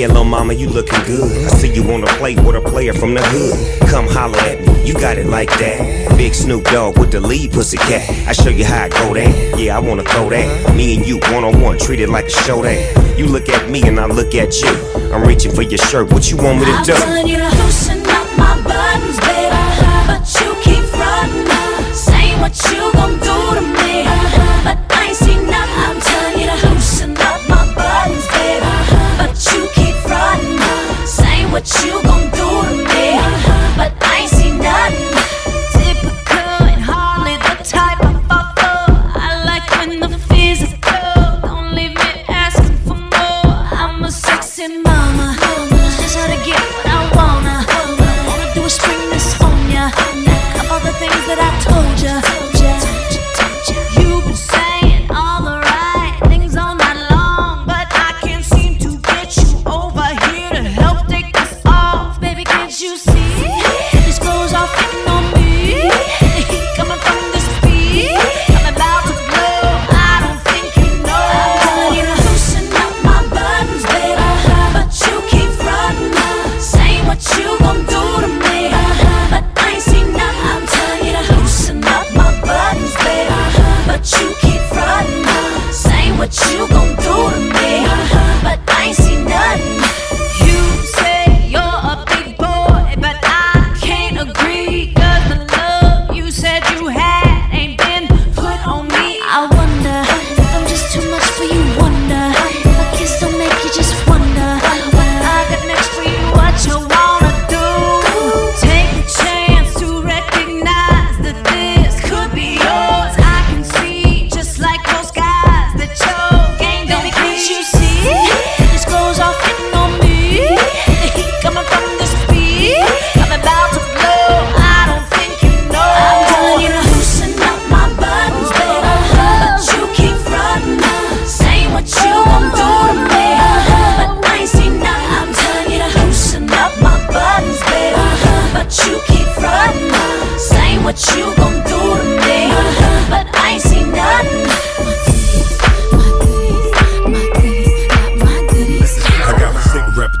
Yeah, little mama, you looking good. I see you on the plate with a player from the hood. Come holler at me, you got it like that. Big Snoop Dogg with the lead pussy cat. I show you how I go that. Yeah, I wanna throw that. Me and you one on one, treat it like a show that. You look at me and I look at you. I'm reaching for your shirt. What you want me to do? I'm telling you to loosen up my buttons, baby. But you keep frontin'. Say what you gon' do to me. But I ain't seen nothing. I'm telling you to loosen up my buttons, baby. But you what you gon' do to me. But I ain't seen nothing.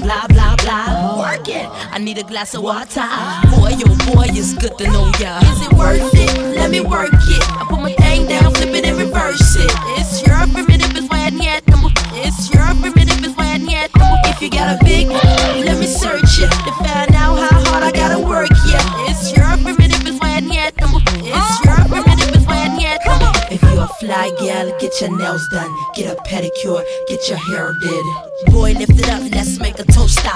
Blah blah blah. Work it. I need a glass of water. Boy, oh boy, it's good to know ya. Is it worth it? Let me work it. I put my thing down, flip it and reverse it. It's your primitive is when yet. It's your primitive is when yet. If you got a big, let me search it to find out how hard I gotta work. Yeah, it's fly gal, get your nails done, get a pedicure, get your hair did. Boy, lift it up, let's make a toaster.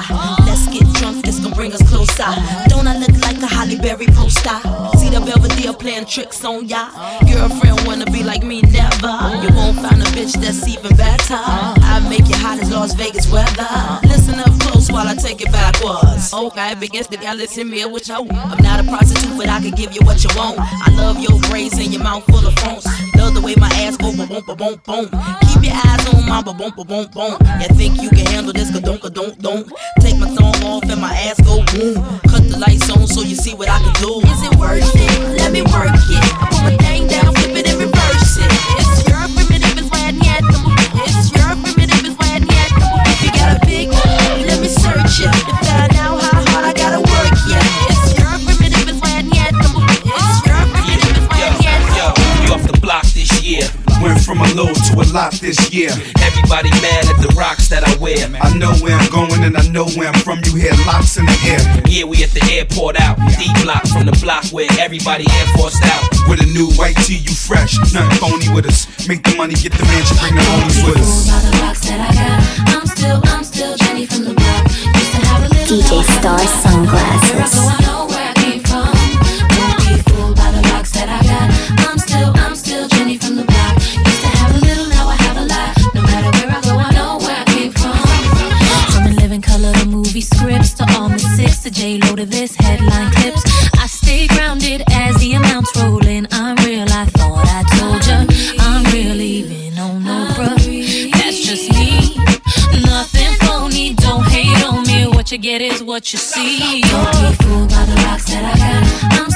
Let's get drunk, this gon' bring us closer. Don't I look like a Halle Berry poster? See the Belvedere playing tricks on ya. Girlfriend wanna be like me, never. You won't find a bitch that's even better. I make you hot as Las Vegas weather. Listen up close while I take it backwards. Okay, begins to y'all listen me with you. I'm not a prostitute, but I can give you what you want. I love your braids and your mouth full of phones. The way my ass go boom boom boom boom. Keep your eyes on my boom ba boom boom. You think you can handle this? Ka don't ka don't don't. Take my thumb off and my ass go boom. Cut the lights on so you see what I can do. Is it worth it? Let me work it. I put my thing down, flip it and reverse it. It's your primitive is when yet. It's your primitive is when yet. If you got a big, let me search it Went from a low to a lot this year. Everybody mad at the rocks that I wear. I know where I'm going and I know where I'm from. You hear locks in the air. Yeah, we at the airport out. D block from the block where everybody air forced out. With a new white tee, you fresh. Nothing phony with us. Make the money, get the mansion, bring the homies with us. All the rocks that I got. I'm still, I'm still Jenny from the block. Used to have a little DJ Star have a lot. Sunglasses. Six to J Lo to this headline clips. I stay grounded as the amounts roll in. I'm real, I thought I told ya. I'm real, even on no bruh. That's just me. Nothing phony, don't hate on me. What you get is what you see. Don't be fooled by the rocks that I got. I'm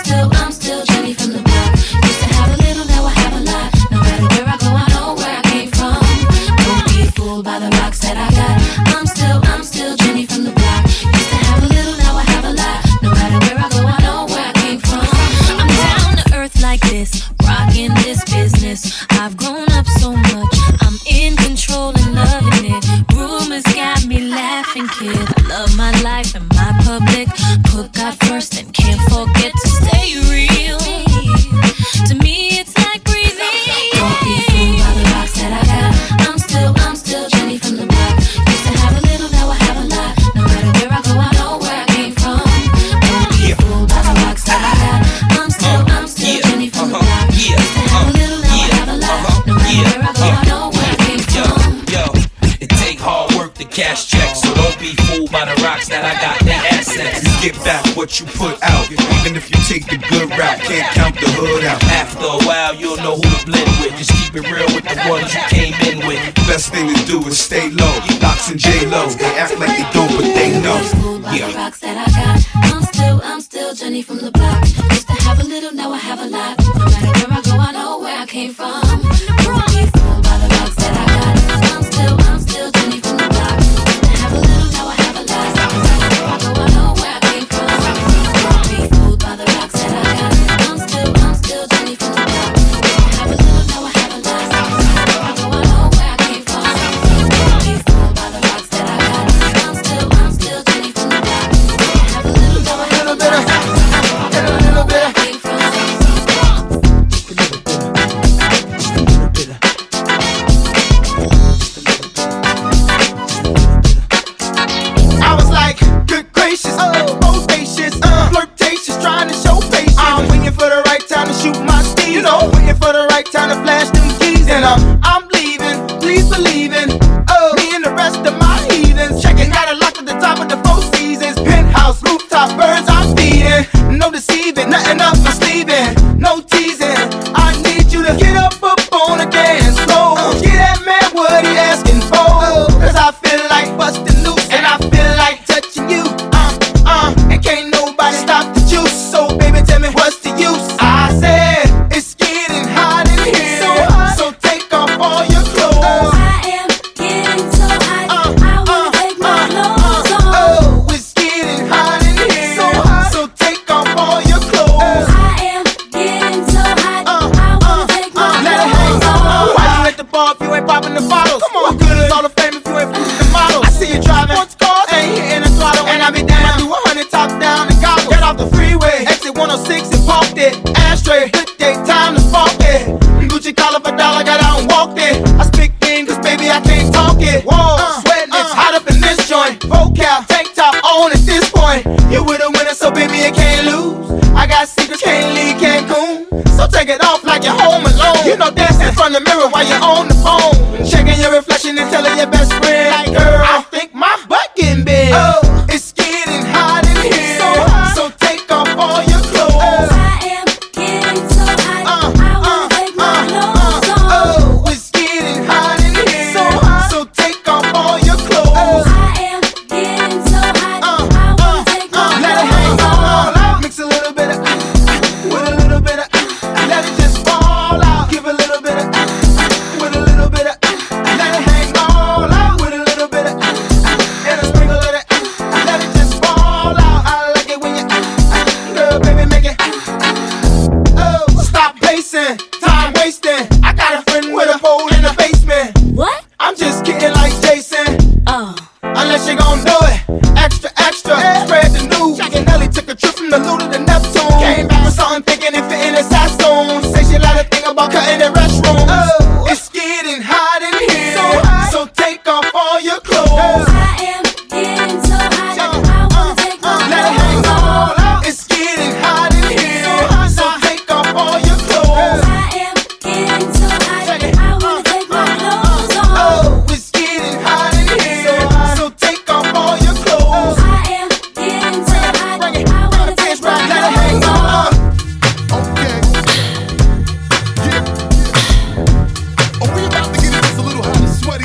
what you put out. Even if you take the good route, can't count the hood out. After a while, you'll know who to blend with. Just keep it real with the ones you came in with. Best thing to do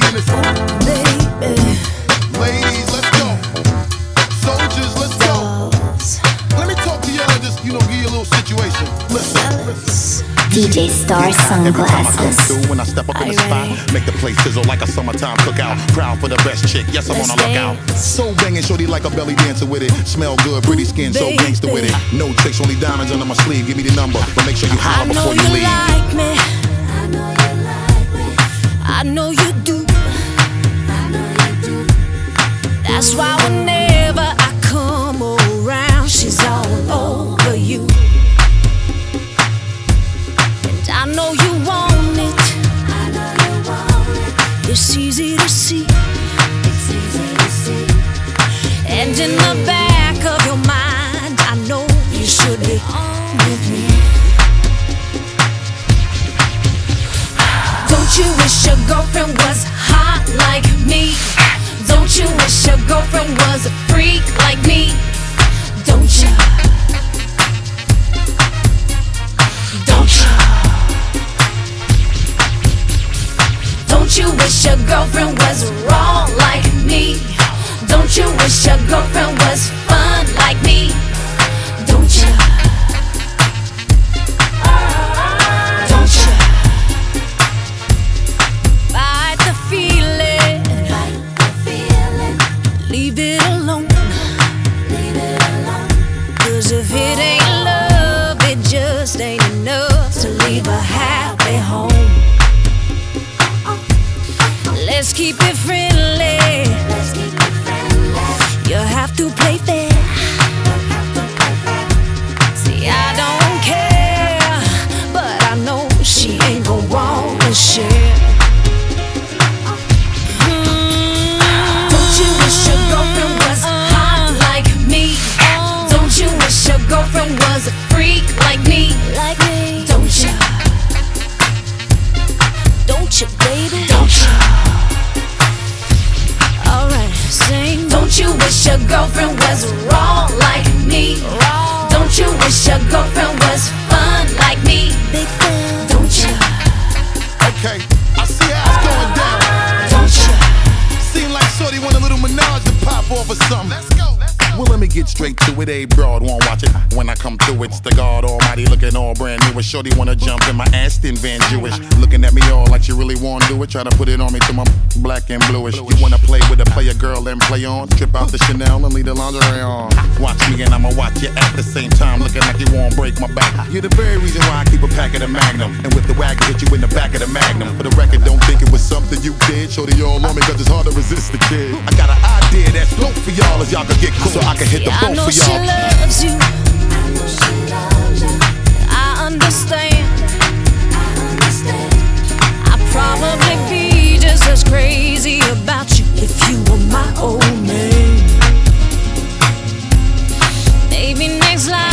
in this room. Ladies, let's go. Soldiers, let's go. Let me talk to y'all and just, you know, give you a little situation. Listen. listen. DJ Star sunglasses. Every when I step up in the spot, make the place sizzle like a summertime cookout. Proud for the best chick, yes I'm on lookout. So banging, shorty like a belly dancer with it. Smell good, pretty skin, so gangster with it. No tricks, only diamonds under my sleeve. Give me the number, but make sure you holler before you leave. I know you do. That's why whenever I come around, she's all over you. And I know you want it. It's easy to see. It's easy to see. And in the back of your mind, I know you should be on with me. Don't you wish your girlfriend was hot like me? Don't you wish your girlfriend was a freak like me? Don't you? Don't you? Don't you wish your girlfriend was raw like me? Don't you wish your girlfriend was fun like me? I watch you at the same time, looking like you won't break my back. You're the very reason why I keep a pack of the Magnum. And with the wagon, hit you in the back of the Magnum. For the record, don't think it was something you did. Shorty all on me, cause it's hard to resist the kid. I got an idea that's dope for y'all, as y'all can get cool. So I can hit the phone for y'all. I know she loves you. I understand. I understand. I probably be just as crazy about you if you were my old man. Thanks, like.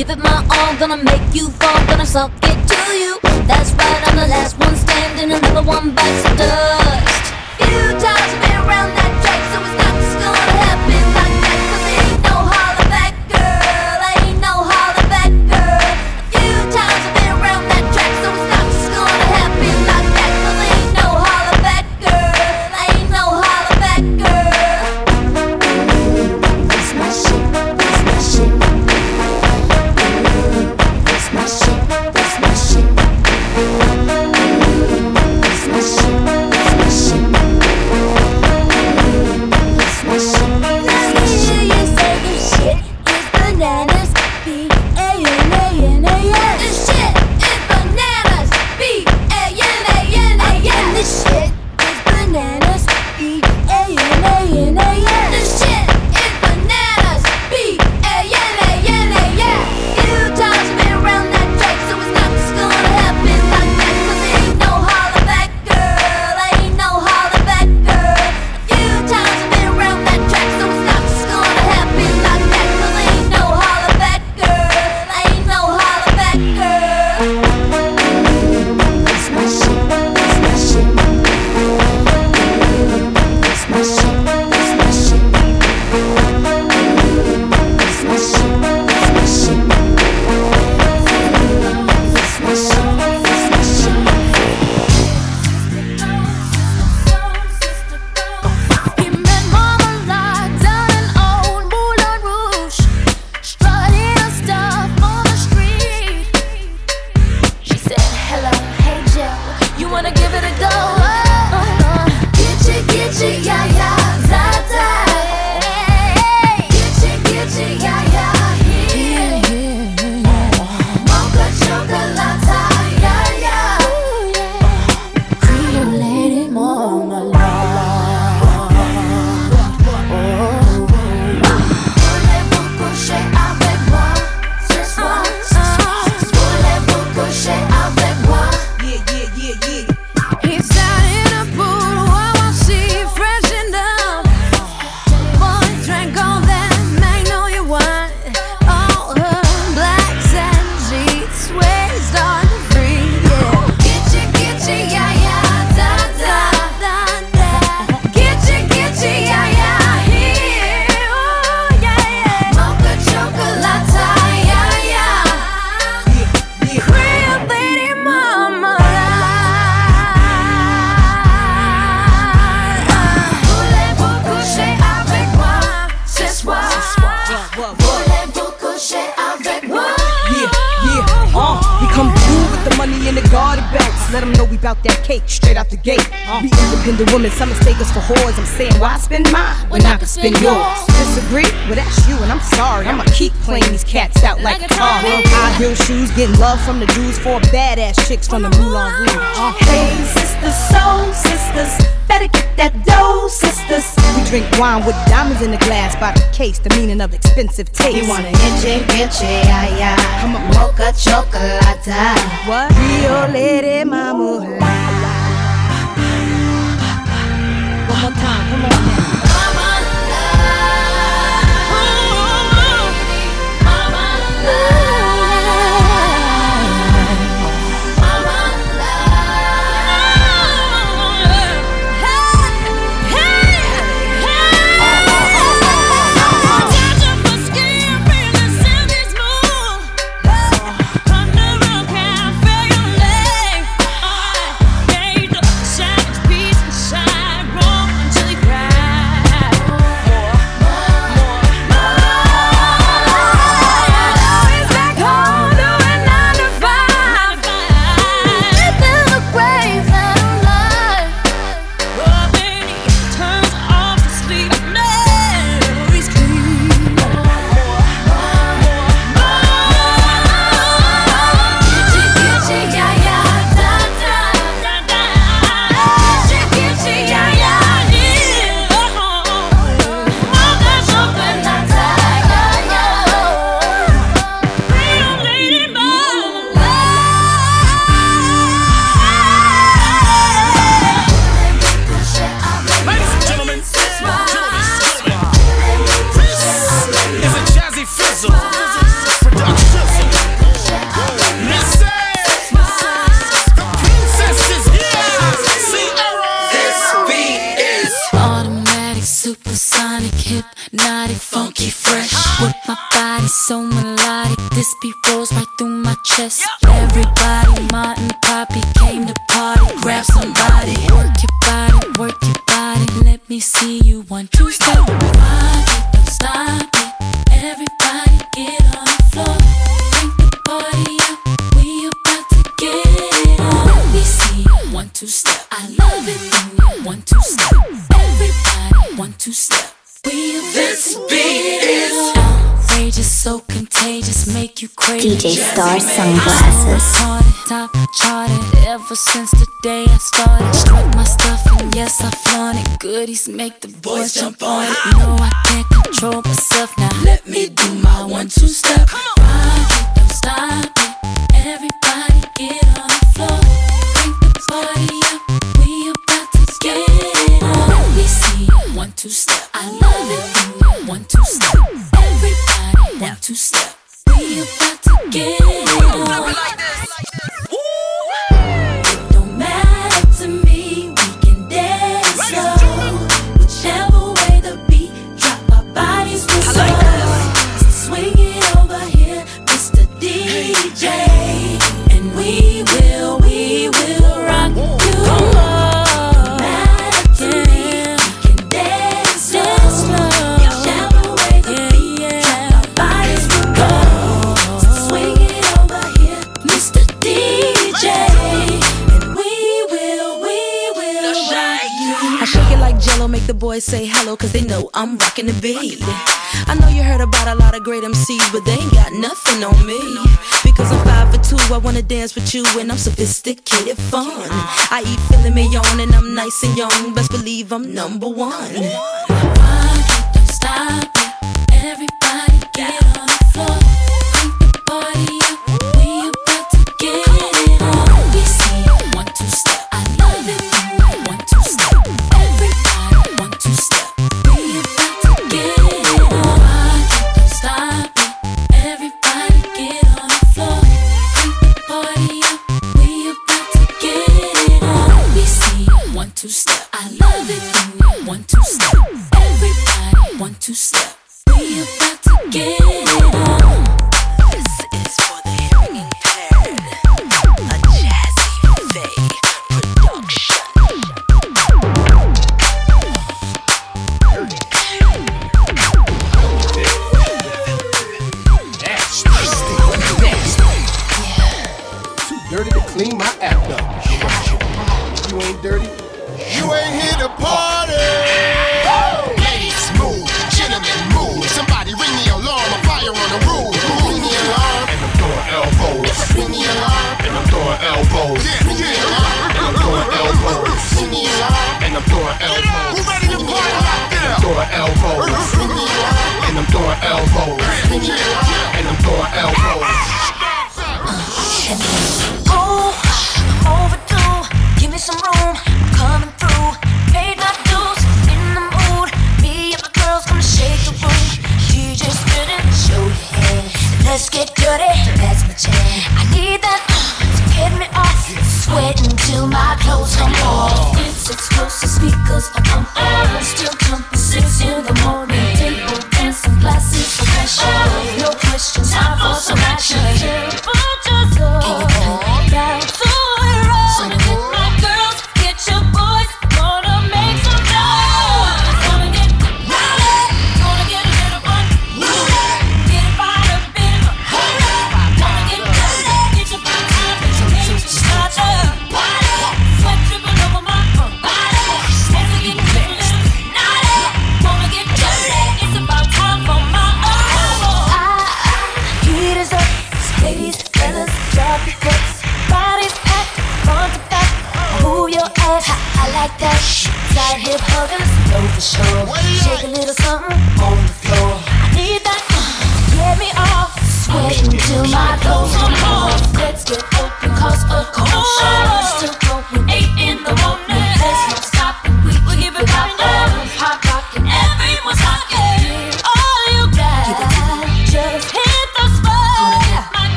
Give it my all, gonna make you fall, gonna suck from the Moulin Rouge. Uh. Hey, sisters, soul sisters, better get that dough, sisters. We drink wine with diamonds in the glass by the case, the meaning of expensive taste. You want a enche, enche, ay. Come on. Mocha Chocolata. What? Rio Lady Mama. One more time, come on now. this beat rolls right through my chest. Everybody, Martin, poppy came to party. Grab somebody, work your body, work your body. Let me see you one, two, DJ Star sunglasses. Top charted ever since the day I started. Strip my stuff and yes I flaunt it. Goodies make the boys jump on it. No, I can't control myself now. Let me do my one two step. Rock it, don't stop it. Everybody get on the floor. Bring the party up. We about to get it on. Let me see one two step. I love it. One two step. Everybody one two step you about to get it. I'm rocking the beat. I know you heard about a lot of great MCs, but they ain't got nothing on me. Because I'm five for two, I wanna dance with you, and I'm sophisticated fun. I eat filling me on, and I'm nice and young. Best believe I'm number one. Why can't you stop it. Everybody get on the floor. Bring the party.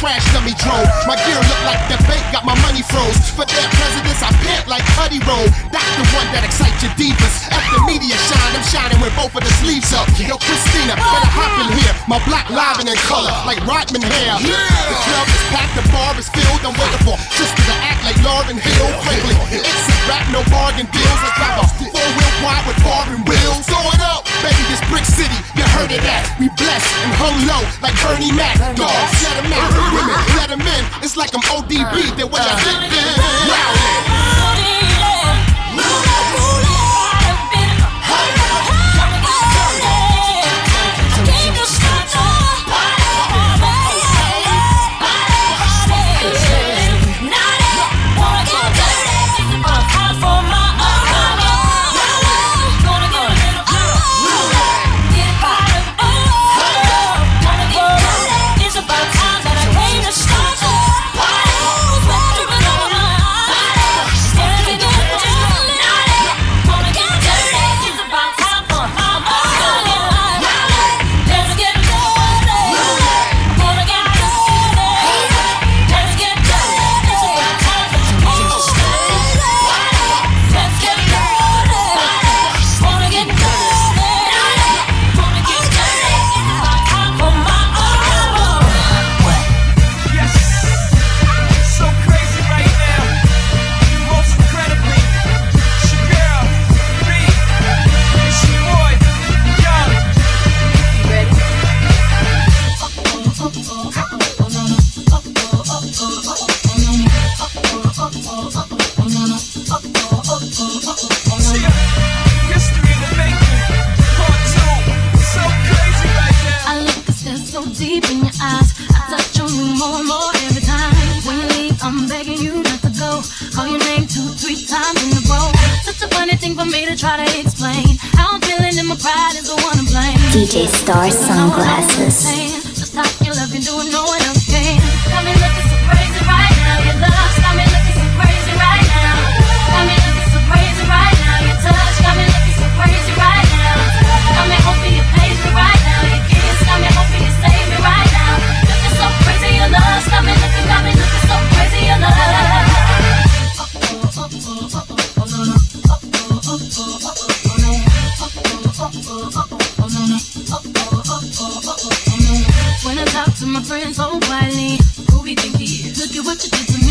Crash dummy drove. My gear look like the bank got my money froze. For their presidents, I pant like Cuddy Roll. That's the one that excites your divas. The media shine, I'm shining with both of the sleeves up. Yo, Christina, better hop in here. My black live and in color, like Rodman hair. Yeah. The club is packed, the bar is filled. I'm waiting for sister to act like Lauren Hill. Frankly, it's a rap, no bargain deals. I drive a four-wheel wide with foreign wheels. Throw it up, baby, this brick city, you heard it at. We blessed and hung low like Bernie Mac. Dogs, let 'em out. Women, let 'em in. It's like I'm ODB, the way I fit in.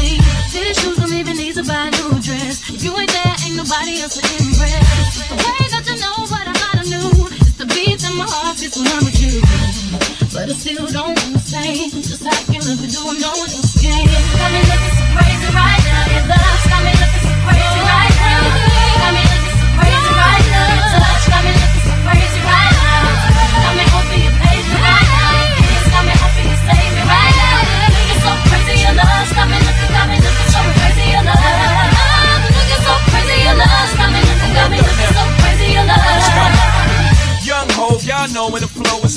Me. Don't even need to buy a new dress. You ain't there, ain't nobody else to impress. The way that you know what I the in my heart when I'm with you. But I still don't understand just how you love me doing no one else can. Got me looking so crazy right now. Your love's got me looking so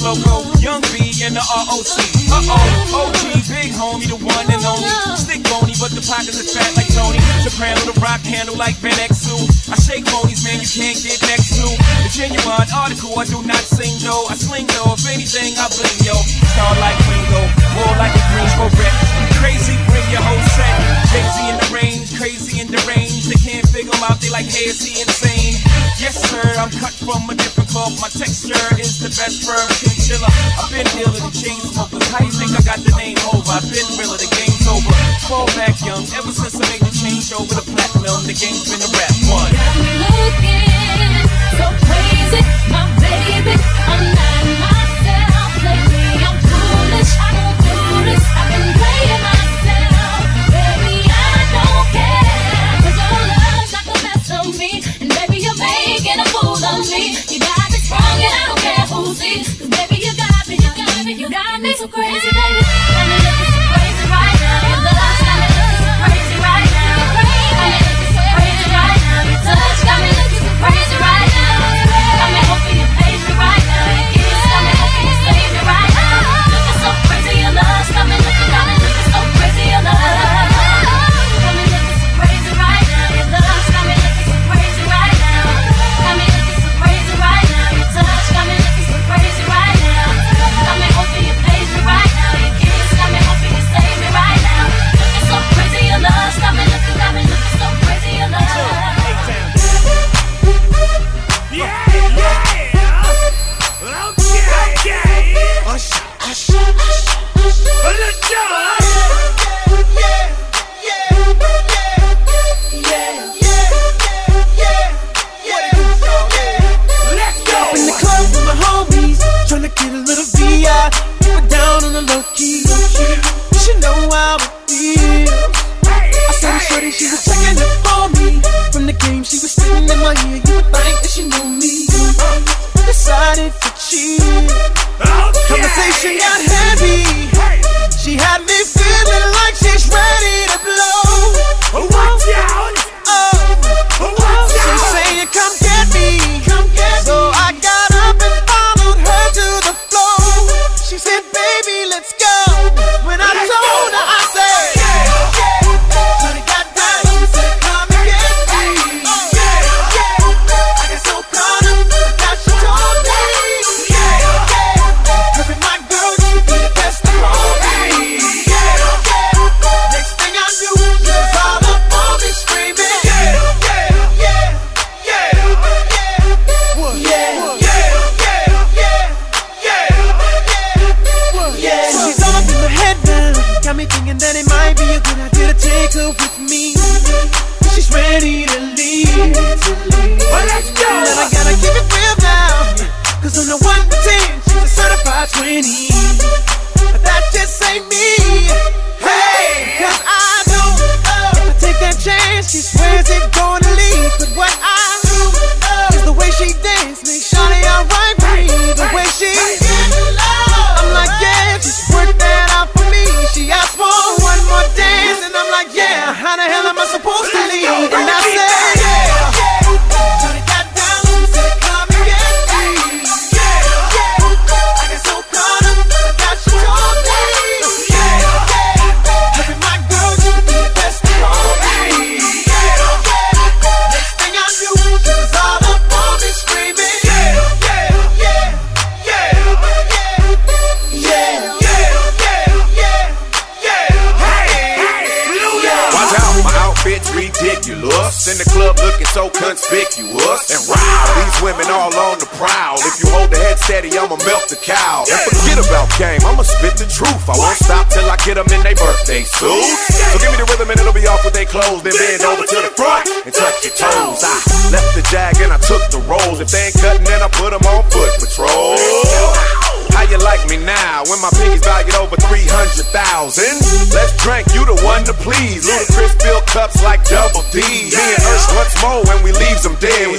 loco. Young B and the ROC. Uh oh, OG, big homie, the one and only. Stick bony, but the pockets are fat like Tony. Soprano, the rock handle like Ben X2. I shake bonies, man, you can't get next to. The genuine article, I do not sing though. I sling though, if anything, I bling yo. Star like Ringo, more like a Greensboro wreck. Crazy, bring your whole set. Crazy in the range, crazy in the range. They can't figure figure 'em out, they like, hey, is he insane? Yes, sir, I'm cut from a different cloth. My texture is the best firm chinchilla. I've been dealing with chain smokers. How you think I got the name over? I've been realer, the game's over. Fall back young, ever since I made the change over the platinum, the game's been a rap one. Got me looking so crazy, my Decided to cheat. Oh, Conversation got heavy. She had me feeling like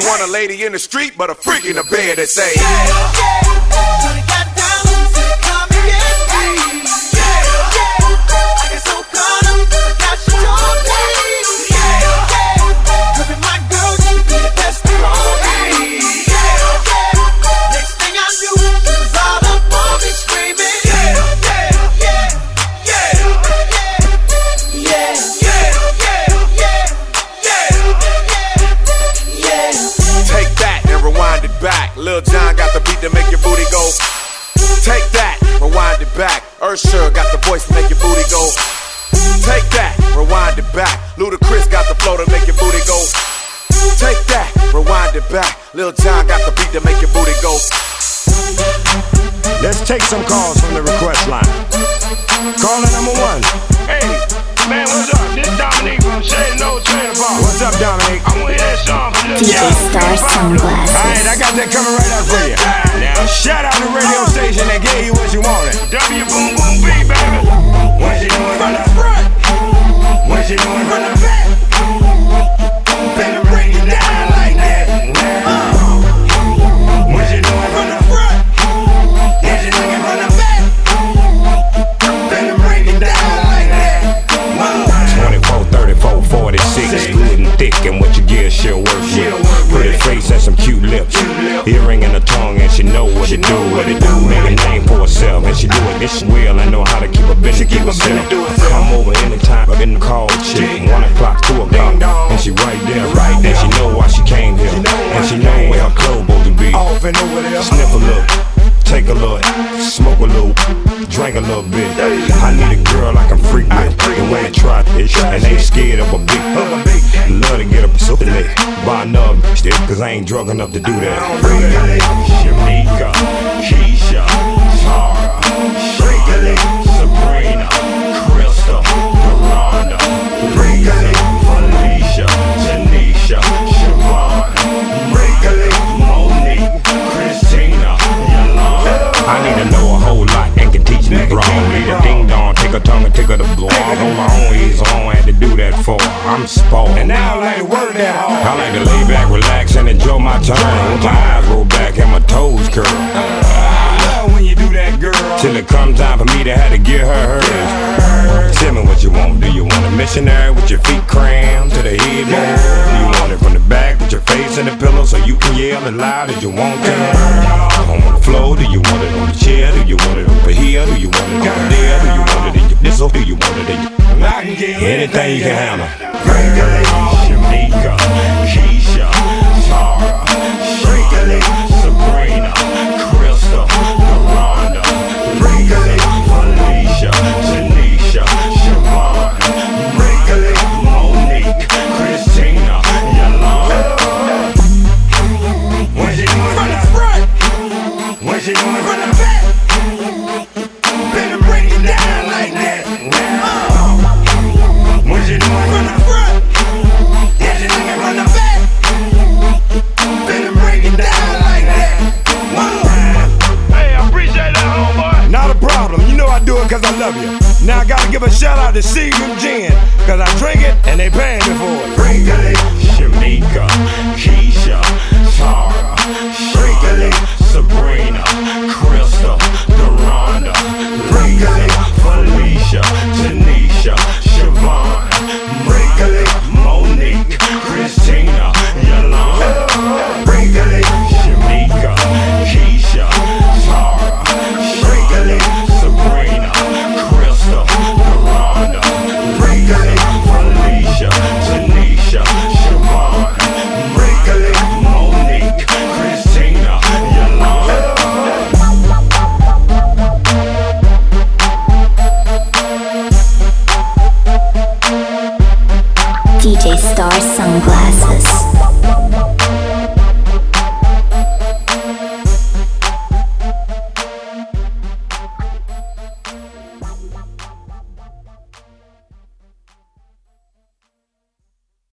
want a lady in the street, but a freak in the bed that say, Shawty got down Ursher got the voice to make your booty go. Take that, rewind it back. Ludacris got the flow to make your booty go. Take that, rewind it back. Lil John got the beat to make your booty go. Let's take some calls from the request line. Caller number one. Hey, man, what's up? This Dominique from Shady No Trailer Park. What's up, Dominic? I want to hear that song from Lil DJ Star Sunglasses. Alright, I got that coming right up for you. Now, shout out the radio station that gave you what you wanted. W Boom Boom B, baby. What you doing from the front? What you doing from the back? Earring and a tongue, and she know what to do, what it do. Make a name for herself, and she do it this well. I know how to keep a business keep herself. Come over anytime, I've been called chick. One o'clock, two o'clock, and she right there, right there. She know why she came here, and she know where her clothes supposed to be. Off and over there. Sniff a little, take a look, smoke a little, drink a little bit. I need a girl I can freak with, way to try it, and ain't scared of a big. Love to get up so late, buy another stick, cause I ain't drunk enough to do that. Shamika, Keisha, Tara, Sabrina, Crystal, Miranda, Breezy, Felicia, Tanisha, Siobhan, Monique, Christina, Yolanda. I need to know a whole lot and can teach me wrong. Stick a tongue and tickle the blow. On my own ease on, had to do that for. I'm spoiled. And now I like to work that hard. I like to lay back, relax, and enjoy my time. My eyes roll back and my toes curl. When you do that, girl. Till it come time for me to have to get her hers. Tell me what you want. Do you want a missionary with your feet crammed to the headboard? Do you want it from the back with your face in the pillow so you can yell as loud as you want to? On the floor, do you want it on the chair? Do you want it over here? Do you want it over there? Do you want it in your nizzle? Do you want it in your anything you can handle? Shamika, Keisha, Tara, Shirley, a